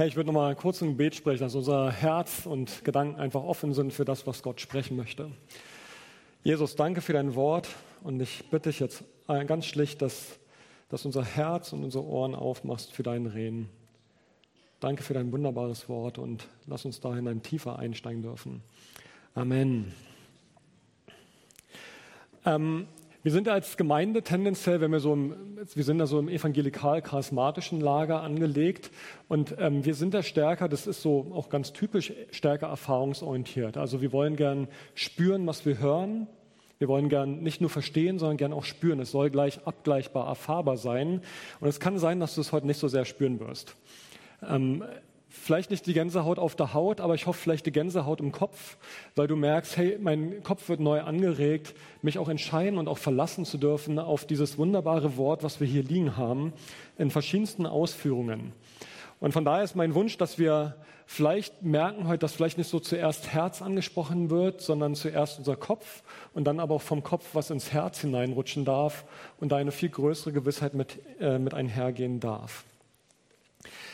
Hey, ich würde noch mal kurz ein Gebet sprechen, dass unser Herz und Gedanken einfach offen sind für das, was Gott sprechen möchte. Jesus, danke für dein Wort und ich bitte dich jetzt ganz schlicht, dass, dass unser Herz und unsere Ohren aufmachst für dein Reden. Danke für dein wunderbares Wort und lass uns da hinein tiefer einsteigen dürfen. Amen. Ähm, wir sind als Gemeinde tendenziell, wenn wir so im, wir sind da so im evangelikal-charismatischen Lager angelegt und ähm, wir sind da stärker, das ist so auch ganz typisch, stärker erfahrungsorientiert. Also wir wollen gern spüren, was wir hören. Wir wollen gern nicht nur verstehen, sondern gern auch spüren. Es soll gleich abgleichbar, erfahrbar sein. Und es kann sein, dass du es heute nicht so sehr spüren wirst. Ähm, vielleicht nicht die Gänsehaut auf der Haut, aber ich hoffe vielleicht die Gänsehaut im Kopf, weil du merkst, hey, mein Kopf wird neu angeregt, mich auch entscheiden und auch verlassen zu dürfen auf dieses wunderbare Wort, was wir hier liegen haben, in verschiedensten Ausführungen. Und von daher ist mein Wunsch, dass wir vielleicht merken heute, dass vielleicht nicht so zuerst Herz angesprochen wird, sondern zuerst unser Kopf und dann aber auch vom Kopf was ins Herz hineinrutschen darf und da eine viel größere Gewissheit mit, äh, mit einhergehen darf.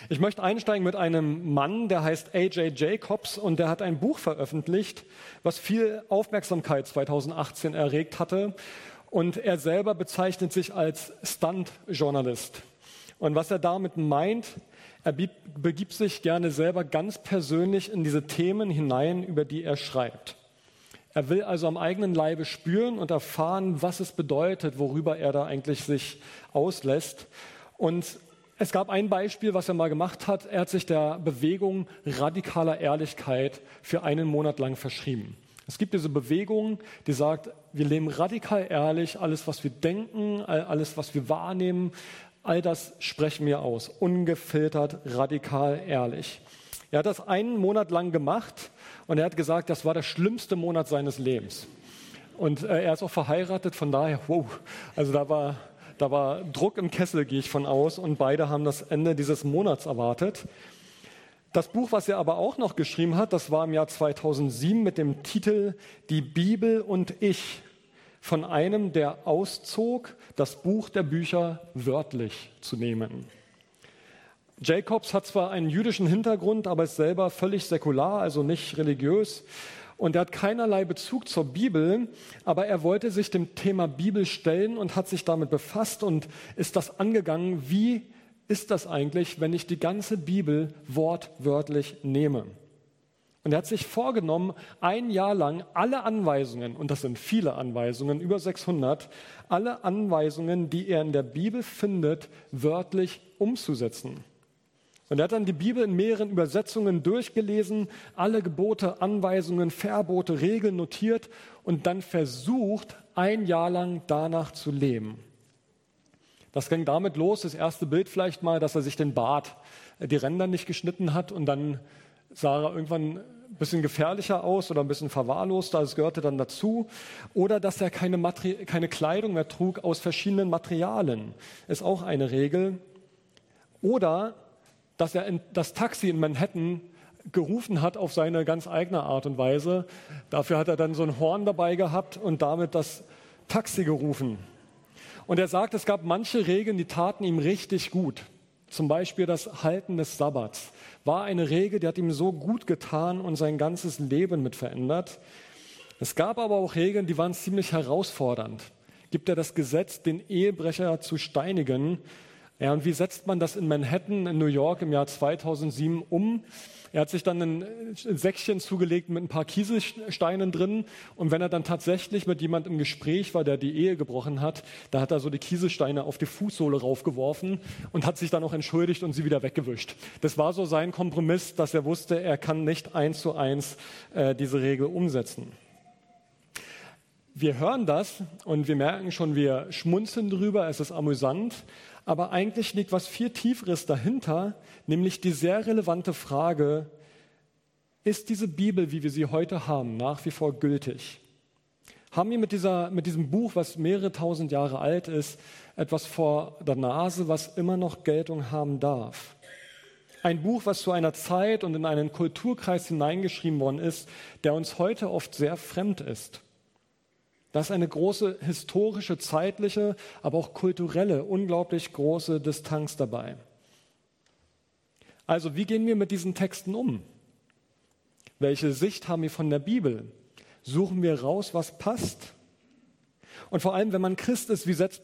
Ich möchte einsteigen mit einem Mann, der heißt AJ Jacobs und der hat ein Buch veröffentlicht, was viel Aufmerksamkeit 2018 erregt hatte. Und er selber bezeichnet sich als Stunt-Journalist. Und was er damit meint, er begibt sich gerne selber ganz persönlich in diese Themen hinein, über die er schreibt. Er will also am eigenen Leibe spüren und erfahren, was es bedeutet, worüber er da eigentlich sich auslässt. Und es gab ein Beispiel, was er mal gemacht hat. Er hat sich der Bewegung radikaler Ehrlichkeit für einen Monat lang verschrieben. Es gibt diese Bewegung, die sagt, wir leben radikal ehrlich, alles, was wir denken, alles, was wir wahrnehmen, all das sprechen wir aus, ungefiltert, radikal ehrlich. Er hat das einen Monat lang gemacht und er hat gesagt, das war der schlimmste Monat seines Lebens. Und äh, er ist auch verheiratet, von daher, wow, also da war da war Druck im Kessel, gehe ich von aus, und beide haben das Ende dieses Monats erwartet. Das Buch, was er aber auch noch geschrieben hat, das war im Jahr 2007 mit dem Titel Die Bibel und ich von einem, der auszog, das Buch der Bücher wörtlich zu nehmen. Jacobs hat zwar einen jüdischen Hintergrund, aber ist selber völlig säkular, also nicht religiös. Und er hat keinerlei Bezug zur Bibel, aber er wollte sich dem Thema Bibel stellen und hat sich damit befasst und ist das angegangen, wie ist das eigentlich, wenn ich die ganze Bibel wortwörtlich nehme. Und er hat sich vorgenommen, ein Jahr lang alle Anweisungen, und das sind viele Anweisungen, über 600, alle Anweisungen, die er in der Bibel findet, wörtlich umzusetzen. Und er hat dann die Bibel in mehreren Übersetzungen durchgelesen, alle Gebote, Anweisungen, Verbote, Regeln notiert und dann versucht, ein Jahr lang danach zu leben. Das ging damit los, das erste Bild vielleicht mal, dass er sich den Bart, äh, die Ränder nicht geschnitten hat und dann sah er irgendwann ein bisschen gefährlicher aus oder ein bisschen verwahrloster, das gehörte dann dazu. Oder dass er keine, Materi keine Kleidung mehr trug aus verschiedenen Materialien, ist auch eine Regel. Oder dass er das Taxi in Manhattan gerufen hat auf seine ganz eigene Art und Weise. Dafür hat er dann so ein Horn dabei gehabt und damit das Taxi gerufen. Und er sagt, es gab manche Regeln, die taten ihm richtig gut. Zum Beispiel das Halten des Sabbats war eine Regel, die hat ihm so gut getan und sein ganzes Leben mit verändert. Es gab aber auch Regeln, die waren ziemlich herausfordernd. Gibt er das Gesetz, den Ehebrecher zu steinigen, ja, und wie setzt man das in Manhattan, in New York im Jahr 2007 um? Er hat sich dann ein Säckchen zugelegt mit ein paar Kieselsteinen drin. Und wenn er dann tatsächlich mit jemandem im Gespräch war, der die Ehe gebrochen hat, da hat er so die Kieselsteine auf die Fußsohle raufgeworfen und hat sich dann auch entschuldigt und sie wieder weggewischt. Das war so sein Kompromiss, dass er wusste, er kann nicht eins zu eins äh, diese Regel umsetzen. Wir hören das und wir merken schon, wir schmunzeln drüber, es ist amüsant. Aber eigentlich liegt was viel Tieferes dahinter, nämlich die sehr relevante Frage, ist diese Bibel, wie wir sie heute haben, nach wie vor gültig? Haben wir mit, dieser, mit diesem Buch, was mehrere tausend Jahre alt ist, etwas vor der Nase, was immer noch Geltung haben darf? Ein Buch, was zu einer Zeit und in einen Kulturkreis hineingeschrieben worden ist, der uns heute oft sehr fremd ist. Da ist eine große historische, zeitliche, aber auch kulturelle, unglaublich große Distanz dabei. Also wie gehen wir mit diesen Texten um? Welche Sicht haben wir von der Bibel? Suchen wir raus, was passt? Und vor allem, wenn man Christ ist, wie setzt